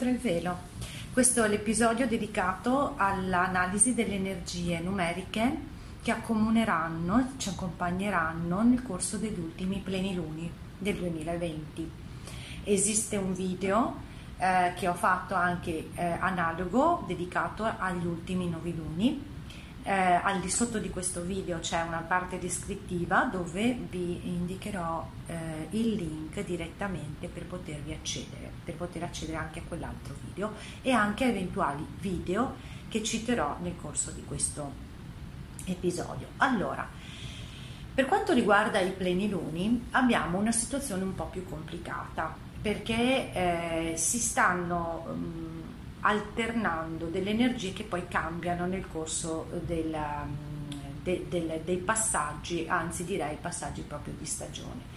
Oltre il velo. Questo è l'episodio dedicato all'analisi delle energie numeriche che accomuneranno, ci accompagneranno nel corso degli ultimi pleniluni del 2020. Esiste un video eh, che ho fatto anche eh, analogo dedicato agli ultimi noviluni eh, al di sotto di questo video c'è una parte descrittiva dove vi indicherò eh, il link direttamente per potervi accedere, per poter accedere anche a quell'altro video e anche a eventuali video che citerò nel corso di questo episodio. Allora, per quanto riguarda i pleniluni abbiamo una situazione un po' più complicata perché eh, si stanno mh, mm, alternando delle energie che poi cambiano nel corso del, de, del, dei passaggi, anzi direi passaggi proprio di stagione.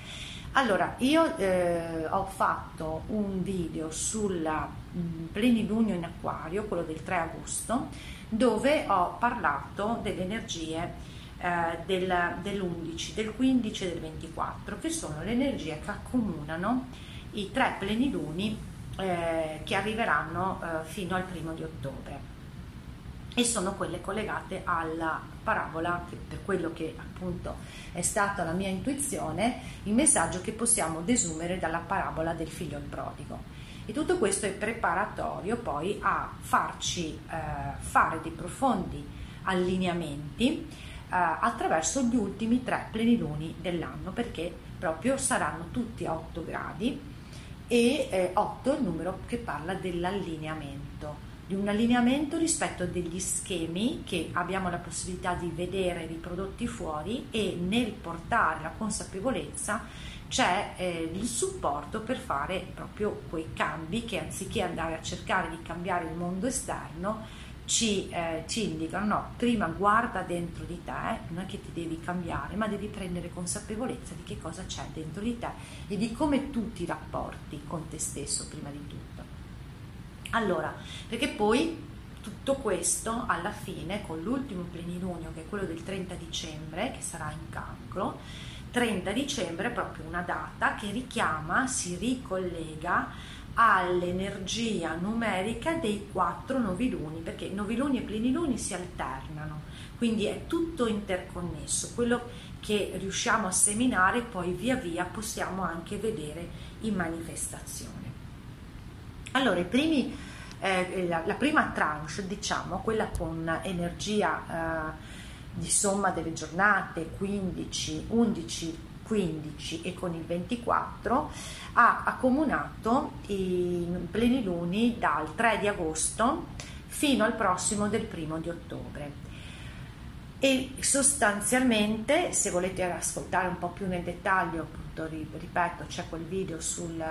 Allora, io eh, ho fatto un video sul mm, plenilunio in acquario, quello del 3 agosto, dove ho parlato delle energie eh, del, dell'11, del 15 e del 24, che sono le energie che accomunano i tre pleniluni eh, che arriveranno eh, fino al primo di ottobre e sono quelle collegate alla parabola che per quello che appunto è stata la mia intuizione il messaggio che possiamo desumere dalla parabola del figlio prodigo. E tutto questo è preparatorio poi a farci eh, fare dei profondi allineamenti eh, attraverso gli ultimi tre pleniluni dell'anno perché proprio saranno tutti a 8 gradi e eh, 8 è il numero che parla dell'allineamento, di un allineamento rispetto degli schemi che abbiamo la possibilità di vedere riprodotti fuori e nel portare la consapevolezza c'è eh, il supporto per fare proprio quei cambi che anziché andare a cercare di cambiare il mondo esterno ci, eh, ci, indicano, no, prima guarda dentro di te, non è che ti devi cambiare, ma devi prendere consapevolezza di che cosa c'è dentro di te e di come tu ti rapporti con te stesso prima di tutto. Allora, perché poi tutto questo alla fine con l'ultimo plenilunio che è quello del 30 dicembre che sarà in cancro 30 dicembre è proprio una data che richiama, si ricollega all'energia numerica dei quattro noviluni, perché noviluni e pleniluni si alternano, quindi è tutto interconnesso. Quello che riusciamo a seminare poi via via possiamo anche vedere in manifestazione. Allora, primi, eh, la, la, prima tranche, diciamo, quella con energia eh, di somma delle giornate 15, 11, 15 e con il 24 ha accomunato i pleniluni dal 3 di agosto fino al prossimo del primo di ottobre. E sostanzialmente se volete ascoltare un po' più nel dettaglio appunto ripeto c'è quel video sul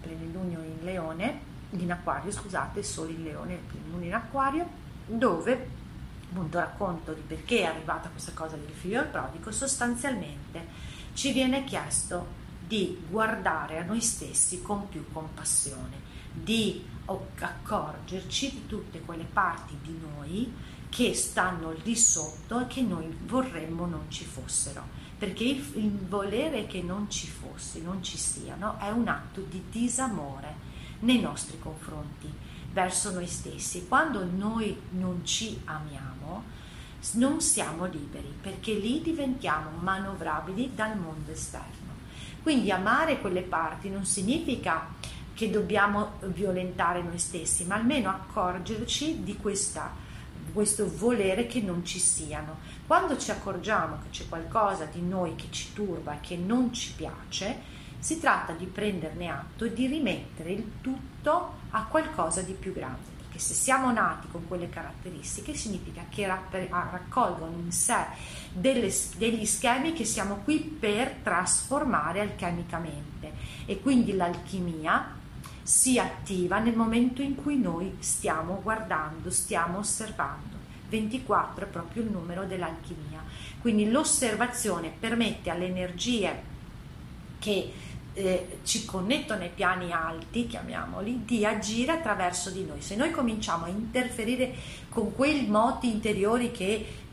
plenilunio in leone in acquario scusate solo in leone il plenilunio in acquario dove appunto racconto di perché è arrivata questa cosa del figlio al prodigo sostanzialmente ci viene chiesto di guardare a noi stessi con più compassione, di accorgerci di tutte quelle parti di noi che stanno lì sotto e che noi vorremmo non ci fossero, perché il, il volere che non ci fosse, non ci siano, è un atto di disamore nei nostri confronti, verso noi stessi. Quando noi non ci amiamo, non siamo liberi perché lì diventiamo manovrabili dal mondo esterno. Quindi amare quelle parti non significa che dobbiamo violentare noi stessi, ma almeno accorgerci di questa, questo volere che non ci siano. Quando ci accorgiamo che c'è qualcosa di noi che ci turba che non ci piace, si tratta di prenderne atto e di rimettere il tutto a qualcosa di più grande che se siamo nati con quelle caratteristiche significa che ah, raccolgono in sé delle, degli schemi che siamo qui per trasformare alchemicamente e quindi l'alchimia si attiva nel momento in cui noi stiamo guardando, stiamo osservando. 24 è proprio il numero dell'alchimia. Quindi l'osservazione permette alle energie che eh, ci connettono ai piani alti, chiamiamoli, di agire attraverso di noi. Se noi cominciamo a interferire con quei moti interiori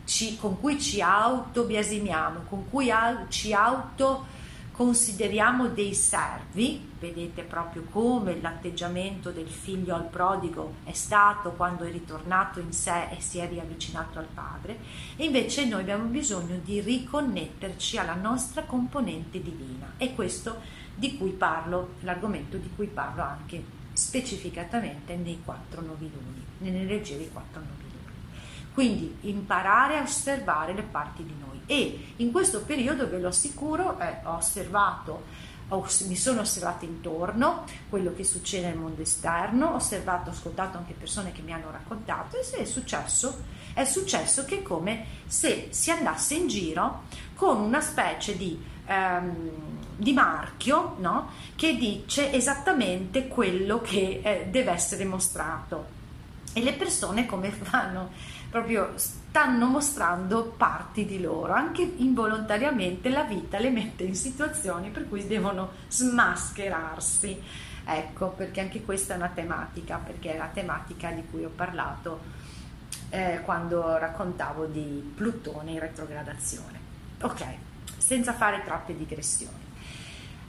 ci, con cui ci autobiasimiamo, con cui au, ci auto consideriamo dei servi, vedete proprio come l'atteggiamento del figlio al prodigo è stato quando è ritornato in sé e si è riavvicinato al padre, e invece noi abbiamo bisogno di riconnetterci alla nostra componente divina. E questo di cui parlo, l'argomento di cui parlo anche specificatamente nei quattro noviluni, nelle energie dei quattro noviluni. Quindi imparare a osservare le parti di noi e in questo periodo ve lo assicuro eh, ho osservato mi sono osservata intorno quello che succede nel mondo esterno ho osservato, ho ascoltato anche persone che mi hanno raccontato e se è successo è successo che è come se si andasse in giro con una specie di, ehm, di marchio no? che dice esattamente quello che eh, deve essere mostrato e le persone come fanno proprio stanno mostrando parti di loro, anche involontariamente la vita le mette in situazioni per cui devono smascherarsi. Ecco, perché anche questa è una tematica, perché è la tematica di cui ho parlato eh, quando raccontavo di Plutone in retrogradazione. Ok, senza fare troppe digressioni.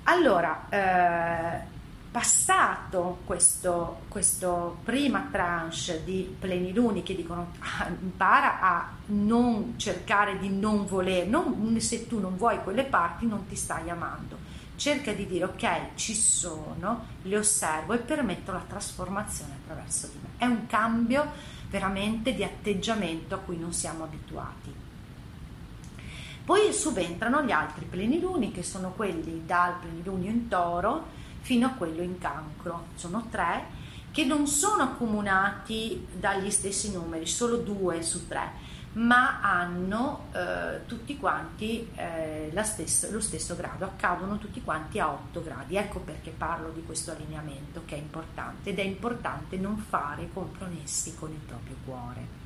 Allora, eh, passato questo, questo prima tranche di pleniluni che dicono ah, impara a non cercare di non volere, non, se tu non vuoi quelle parti non ti stai amando, cerca di dire ok ci sono, le osservo e permetto la trasformazione attraverso di me. È un cambio veramente di atteggiamento a cui non siamo abituati. Poi subentrano gli altri pleniluni che sono quelli dal plenilunio in toro fino a quello in cancro. Sono tre che non sono accomunati dagli stessi numeri, solo due su tre, ma hanno eh, tutti quanti eh, stessa, lo stesso grado, accadono tutti quanti a 8 gradi. Ecco perché parlo di questo allineamento che è importante ed è importante non fare compromessi con il proprio cuore.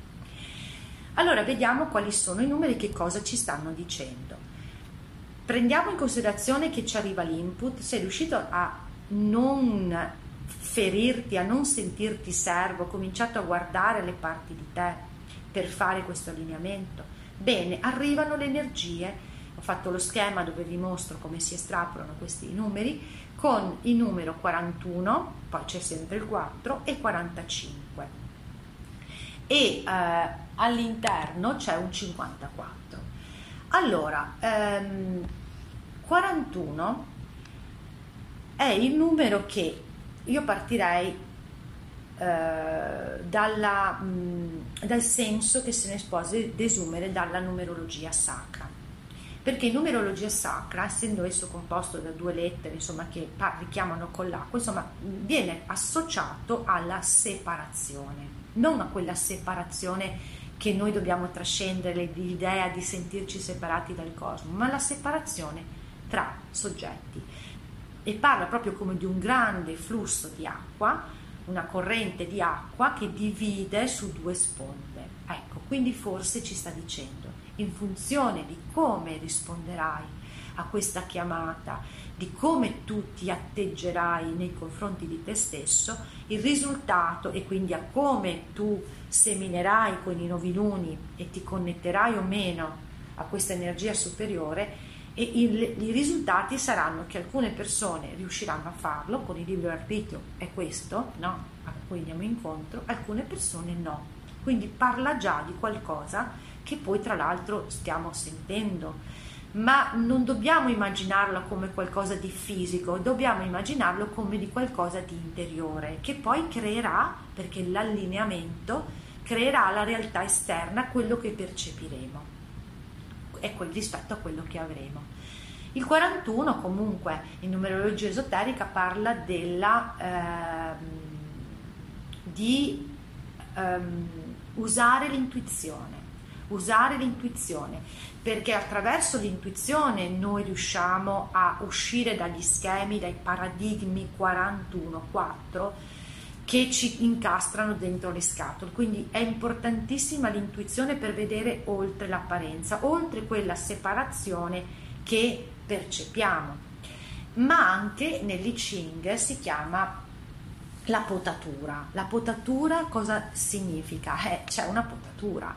Allora vediamo quali sono i numeri, che cosa ci stanno dicendo. Prendiamo in considerazione che ci arriva l'input, sei riuscito a non ferirti, a non sentirti servo, ho cominciato a guardare le parti di te per fare questo allineamento. Bene, arrivano le energie, ho fatto lo schema dove vi mostro come si estrapolano questi numeri, con il numero 41, poi c'è sempre il 4 e 45. E eh, all'interno c'è un 54. Allora, ehm, 41 è il numero che io partirei eh, dalla, mh, dal senso che se ne può desumere dalla numerologia sacra. Perché in numerologia sacra, essendo esso composto da due lettere, insomma, che richiamano con l'acqua, insomma, viene associato alla separazione, non a quella separazione che noi dobbiamo trascendere l'idea di sentirci separati dal cosmo, ma la separazione tra soggetti e parla proprio come di un grande flusso di acqua, una corrente di acqua che divide su due sponde. Ecco, quindi forse ci sta dicendo, in funzione di come risponderai a questa chiamata, di come tu ti atteggerai nei confronti di te stesso, il risultato e quindi a come tu seminerai con i noviluni e ti connetterai o meno a questa energia superiore e il, i risultati saranno che alcune persone riusciranno a farlo con il libero arbitrio, è questo no? a cui andiamo incontro, alcune persone no. Quindi parla già di qualcosa che poi tra l'altro stiamo sentendo, ma non dobbiamo immaginarlo come qualcosa di fisico, dobbiamo immaginarlo come di qualcosa di interiore, che poi creerà, perché l'allineamento creerà la realtà esterna, quello che percepiremo e quel, rispetto a quello che avremo. Il 41 comunque in numerologia esoterica parla della, ehm, di ehm, usare l'intuizione, usare l'intuizione, perché attraverso l'intuizione noi riusciamo a uscire dagli schemi, dai paradigmi 41-4 che ci incastrano dentro le scatole. Quindi è importantissima l'intuizione per vedere oltre l'apparenza, oltre quella separazione che percepiamo. Ma anche nell'I Ching si chiama la potatura. La potatura cosa significa? Eh, c'è una potatura,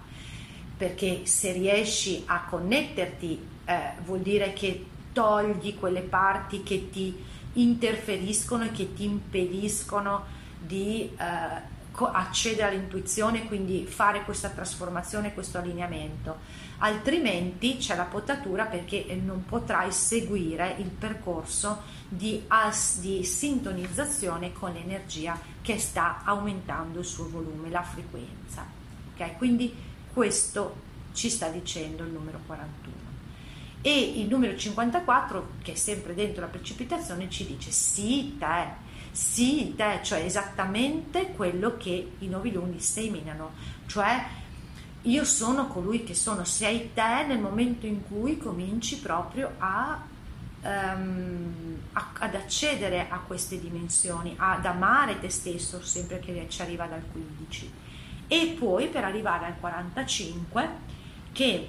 perché se riesci a connetterti eh, vuol dire che togli quelle parti che ti interferiscono e che ti impediscono di eh, accedere all'intuizione, quindi fare questa trasformazione, questo allineamento. Altrimenti c'è la potatura perché non potrai seguire il percorso di, di sintonizzazione con l'energia che sta aumentando il suo volume, la frequenza. Okay? Quindi questo ci sta dicendo il numero 41. E il numero 54, che è sempre dentro la precipitazione, ci dice sì, te sì, te, cioè esattamente quello che i noviluni seminano, cioè io sono colui che sono, sei te nel momento in cui cominci proprio a, um, a, ad accedere a queste dimensioni, ad amare te stesso sempre che ci arriva dal 15 e poi per arrivare al 45 che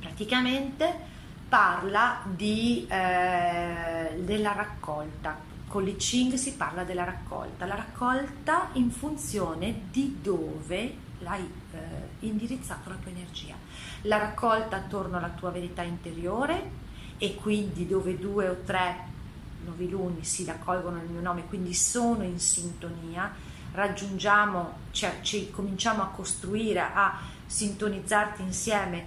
praticamente parla di, eh, della raccolta con l'I Ching si parla della raccolta, la raccolta in funzione di dove l'hai eh, indirizzato la tua energia, la raccolta attorno alla tua verità interiore e quindi dove due o tre noviluni si raccolgono nel mio nome, quindi sono in sintonia, raggiungiamo, cioè, ci cominciamo a costruire, a sintonizzarti insieme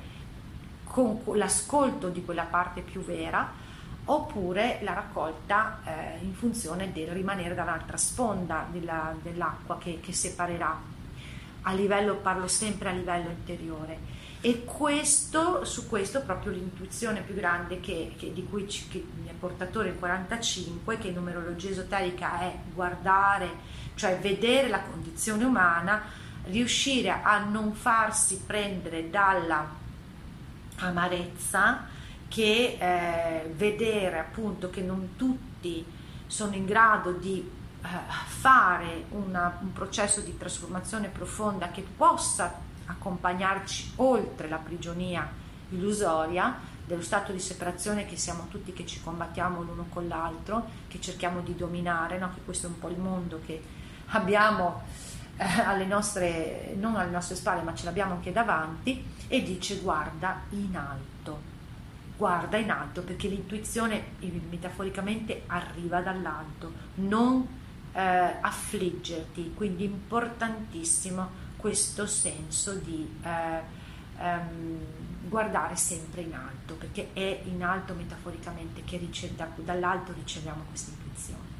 con l'ascolto di quella parte più vera oppure la raccolta eh, in funzione del rimanere dall'altra sponda della, dell'acqua che, che, separerà. A livello, parlo sempre a livello interiore. E questo, su questo proprio l'intuizione più grande che, che di cui ci, che mi è portatore il 45 che in numerologia esoterica è guardare cioè vedere la condizione umana riuscire a non farsi prendere dalla amarezza che eh, vedere appunto che non tutti sono in grado di eh, fare una, un processo di trasformazione profonda che possa accompagnarci oltre la prigionia illusoria dello stato di separazione che siamo tutti che ci combattiamo l'uno con l'altro, che cerchiamo di dominare, no? che questo è un po' il mondo che abbiamo eh, alle nostre, non alle nostre spalle, ma ce l'abbiamo anche davanti, e dice guarda in alto guarda in alto perché l'intuizione metaforicamente arriva dall'alto, non eh, affliggerti, quindi importantissimo questo senso di eh, ehm, guardare sempre in alto, perché è in alto metaforicamente che rice- da, dall'alto riceviamo questa intuizione.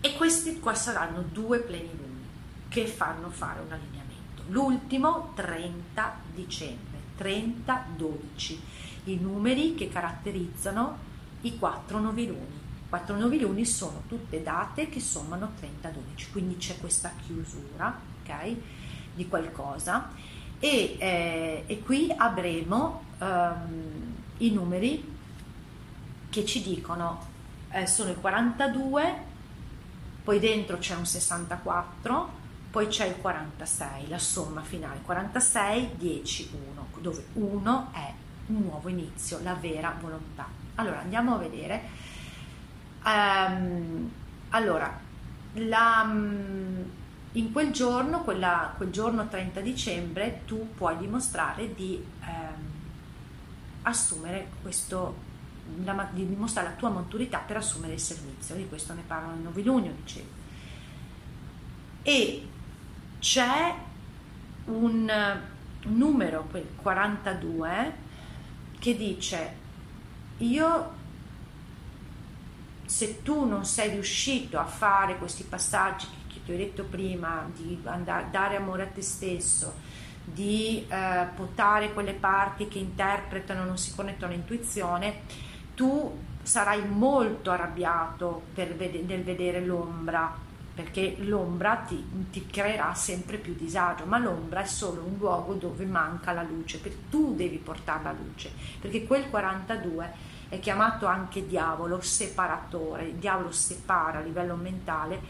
E questi qua saranno due pleniluni che fanno fare un allineamento. L'ultimo 30 dicembre 30-12, i numeri che caratterizzano i quattro noviluni. Quattro noviluni sono tutte date che sommano 30-12, quindi c'è questa chiusura okay, di qualcosa. E, eh, e qui avremo um, i numeri che ci dicono eh, sono i 42, poi dentro c'è un 64, poi c'è il 46, la somma finale 46, 10, 1, dove 1 è un nuovo inizio, la vera volontà. Allora andiamo a vedere. Um, allora, la, mm, in quel giorno, quella, quel giorno 30 dicembre, tu puoi dimostrare di um, assumere questo, la, di dimostrare la tua maturità per assumere il servizio. Di questo ne parlano il novilunio, dicevo. E c'è un numero, quel 42, che dice io se tu non sei riuscito a fare questi passaggi che ti ho detto prima, di andare, dare amore a te stesso, di eh, potare quelle parti che interpretano, non si connettono all'intuizione, tu sarai molto arrabbiato per vede- nel vedere l'ombra perché l'ombra ti, ti, creerà sempre più disagio, ma l'ombra è solo un luogo dove manca la luce, tu devi portare la luce, perché quel 42 è chiamato anche diavolo separatore, il diavolo separa a livello mentale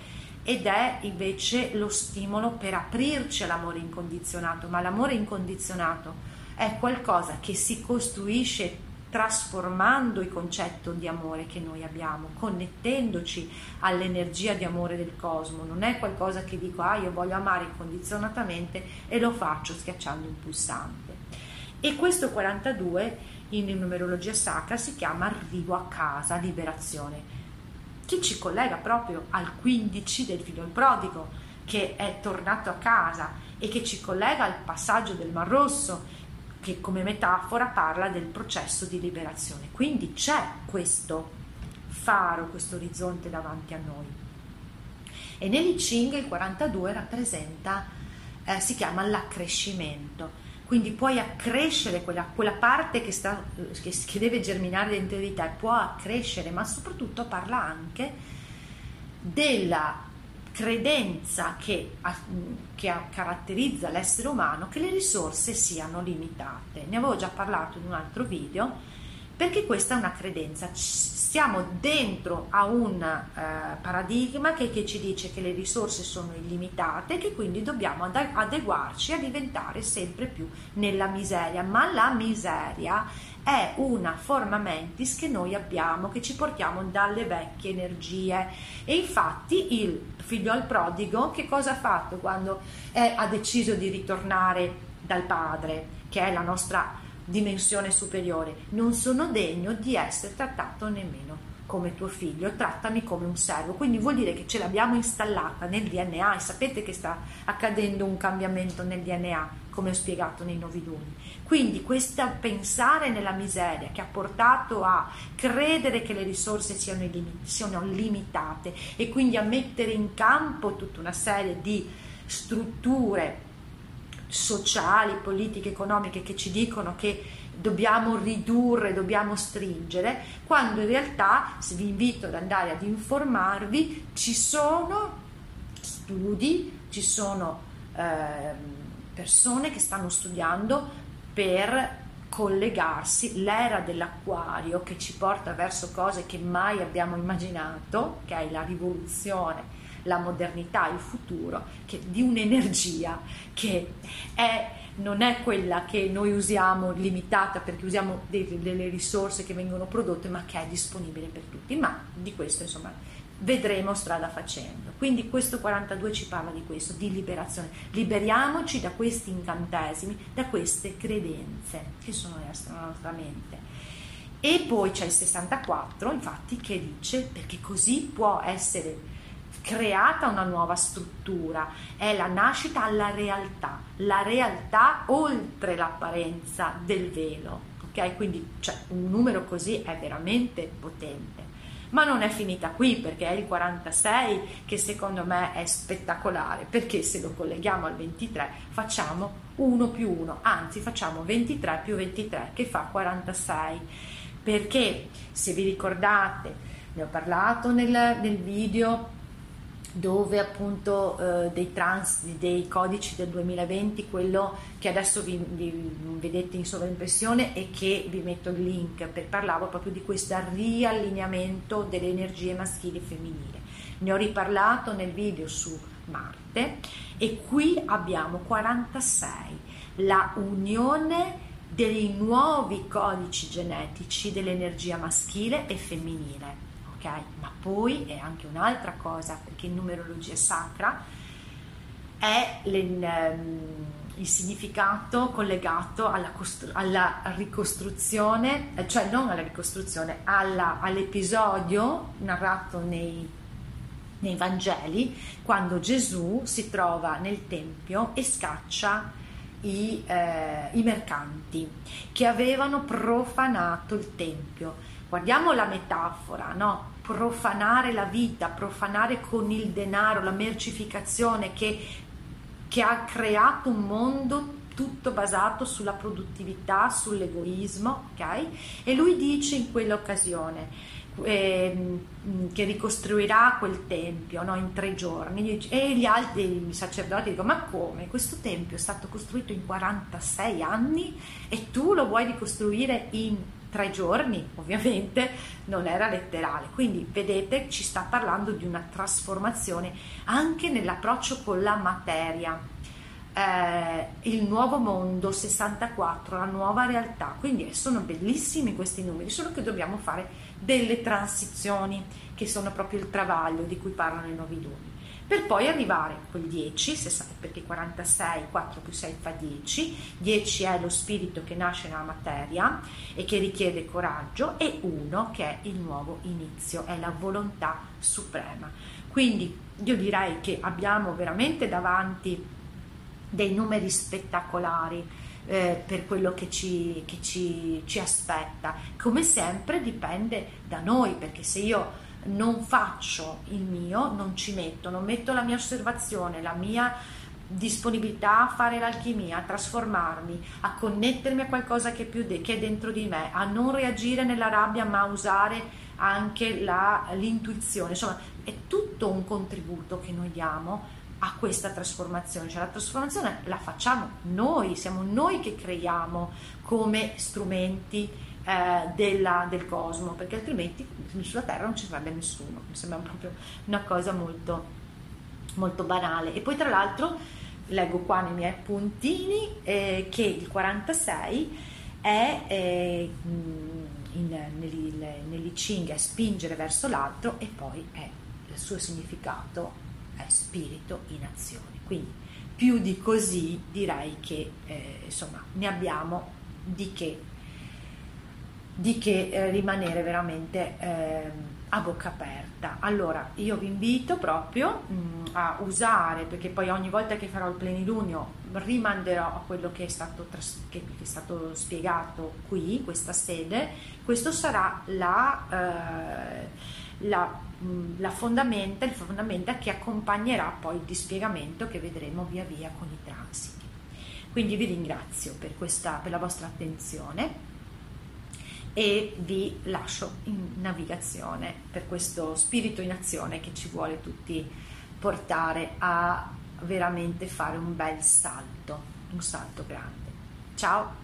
ed è invece lo stimolo per aprirci all'amore incondizionato, ma l'amore incondizionato è qualcosa che si costruisce trasformando il concetto di amore che noi abbiamo, connettendoci all'energia di amore del cosmo. Non è qualcosa che dico, ah, io voglio amare incondizionatamente e lo faccio schiacciando un pulsante. E questo 42 in numerologia sacra si chiama arrivo a casa, liberazione, che ci collega proprio al 15 del figlio prodigo, che è tornato a casa e che ci collega al passaggio del Mar Rosso che come metafora parla del processo di liberazione. Quindi c'è questo faro, questo orizzonte davanti a noi. E nell'I Ching il 42 rappresenta, eh, si chiama l'accrescimento. Quindi puoi accrescere quella, quella parte che, sta, che, che deve germinare dentro di te, può accrescere, ma soprattutto parla anche della credenza che, che, caratterizza l'essere umano che le risorse siano limitate. Ne avevo già parlato in un altro video perché questa è una credenza. Stiamo dentro a un eh, paradigma che, che, ci dice che le risorse sono illimitate e che quindi dobbiamo adeguarci a diventare sempre più nella miseria, ma la miseria è una forma mentis che noi abbiamo, che ci portiamo dalle vecchie energie. E infatti il figlio al prodigo che cosa ha fatto quando è, ha deciso di ritornare dal padre, che è la nostra dimensione superiore? Non sono degno di essere trattato nemmeno come tuo figlio, trattami come un servo. Quindi vuol dire che ce l'abbiamo installata nel DNA e sapete che sta accadendo un cambiamento nel DNA, come ho spiegato nei noviduni. Quindi questo pensare nella miseria che ha portato a credere che le risorse siano, siano limitate e quindi a mettere in campo tutta una serie di strutture sociali, politiche, economiche che ci dicono che dobbiamo ridurre, dobbiamo stringere, quando in realtà, se vi invito ad andare ad informarvi, ci sono studi, ci sono eh, persone che stanno studiando per collegarsi l'era dell'acquario che ci porta verso cose che mai abbiamo immaginato, che è la rivoluzione, la modernità, il futuro, che, di un'energia che è, non è quella che noi usiamo limitata perché usiamo dei, delle risorse che vengono prodotte, ma che è disponibile per tutti. Ma di questo insomma vedremo strada facendo. Quindi questo 42 ci parla di questo, di liberazione. Liberiamoci da questi incantesimi, da queste credenze che sono nella nostra mente. E poi c'è il 64, infatti, che dice perché così può essere creata una nuova struttura, è la nascita alla realtà, la realtà oltre l'apparenza del velo. Ok? Quindi cioè, un numero così è veramente potente ma non è finita qui perché è il 46 che secondo me è spettacolare perché se lo colleghiamo al 23 facciamo 1 più 1 anzi facciamo 23 più 23 che fa 46 perché se vi ricordate ne ho parlato nel, nel video dove appunto eh, dei, trans, dei codici del 2020, quello che adesso vi, vi, vedete in sovraimpressione e che vi metto il link, per parlavo proprio di questo riallineamento delle energie maschili e femminili. Ne ho riparlato nel video su Marte e qui abbiamo 46, la unione dei nuovi codici genetici dell'energia maschile e femminile ok? Ma poi è anche un'altra cosa, perché numerologia sacra è ehm, il significato collegato alla, costru- alla, ricostruzione, cioè non alla ricostruzione, alla, all'episodio narrato nei, nei Vangeli, quando Gesù si trova nel Tempio e scaccia i, eh, i mercanti che avevano profanato il Tempio. Guardiamo la metafora, no? Profanare la vita, profanare con il denaro, la mercificazione che, che ha creato un mondo tutto basato sulla produttività, sull'egoismo, ok? E lui dice in quell'occasione, eh, che ricostruirà quel tempio no, in tre giorni e gli altri sacerdoti dicono ma come questo tempio è stato costruito in 46 anni e tu lo vuoi ricostruire in tre giorni ovviamente non era letterale. Quindi vedete ci sta parlando di una trasformazione anche nell'approccio con la materia. Eh, il nuovo mondo 64 la nuova realtà. Quindi sono bellissimi questi numeri solo che dobbiamo fare delle transizioni che sono proprio il travaglio di cui parlano i nuovi doni per poi arrivare quel 10 perché 46 4 più 6 fa 10 10 è lo spirito che nasce nella materia e che richiede coraggio e 1 che è il nuovo inizio è la volontà suprema quindi io direi che abbiamo veramente davanti dei numeri spettacolari eh, per quello che, ci, che ci, ci aspetta. Come sempre dipende da noi, perché se io non faccio il mio, non ci metto, non metto la mia osservazione, la mia disponibilità a fare l'alchimia, a trasformarmi, a connettermi a qualcosa che de- che è dentro di me, a non reagire nella rabbia ma a usare anche la, l'intuizione. Insomma, è tutto un contributo che noi diamo a questa trasformazione, cioè la trasformazione la facciamo noi, siamo noi che creiamo come strumenti eh, della, del cosmo, perché altrimenti sulla Terra non ci sarebbe nessuno, mi sembra proprio una cosa molto, molto banale. E poi tra l'altro leggo qua nei miei puntini eh, che il 46 è eh, nell'I è spingere verso l'altro e poi è il suo significato è spirito in azione. Quindi più di così direi che eh, insomma ne abbiamo di che, di che eh, rimanere veramente eh, a bocca aperta. Allora io vi invito proprio mh, mm, a usare, perché poi ogni volta che farò il plenilunio rimanderò a quello che è stato, tras- che è stato spiegato qui, questa sede, questo sarà la, eh, la la fondamenta, il fondamenta che accompagnerà poi il dispiegamento che vedremo via via con i transiti. Quindi vi ringrazio per, questa, per la vostra attenzione e vi lascio in navigazione per questo spirito in azione che ci vuole tutti portare a veramente fare un bel salto, un salto grande. Ciao!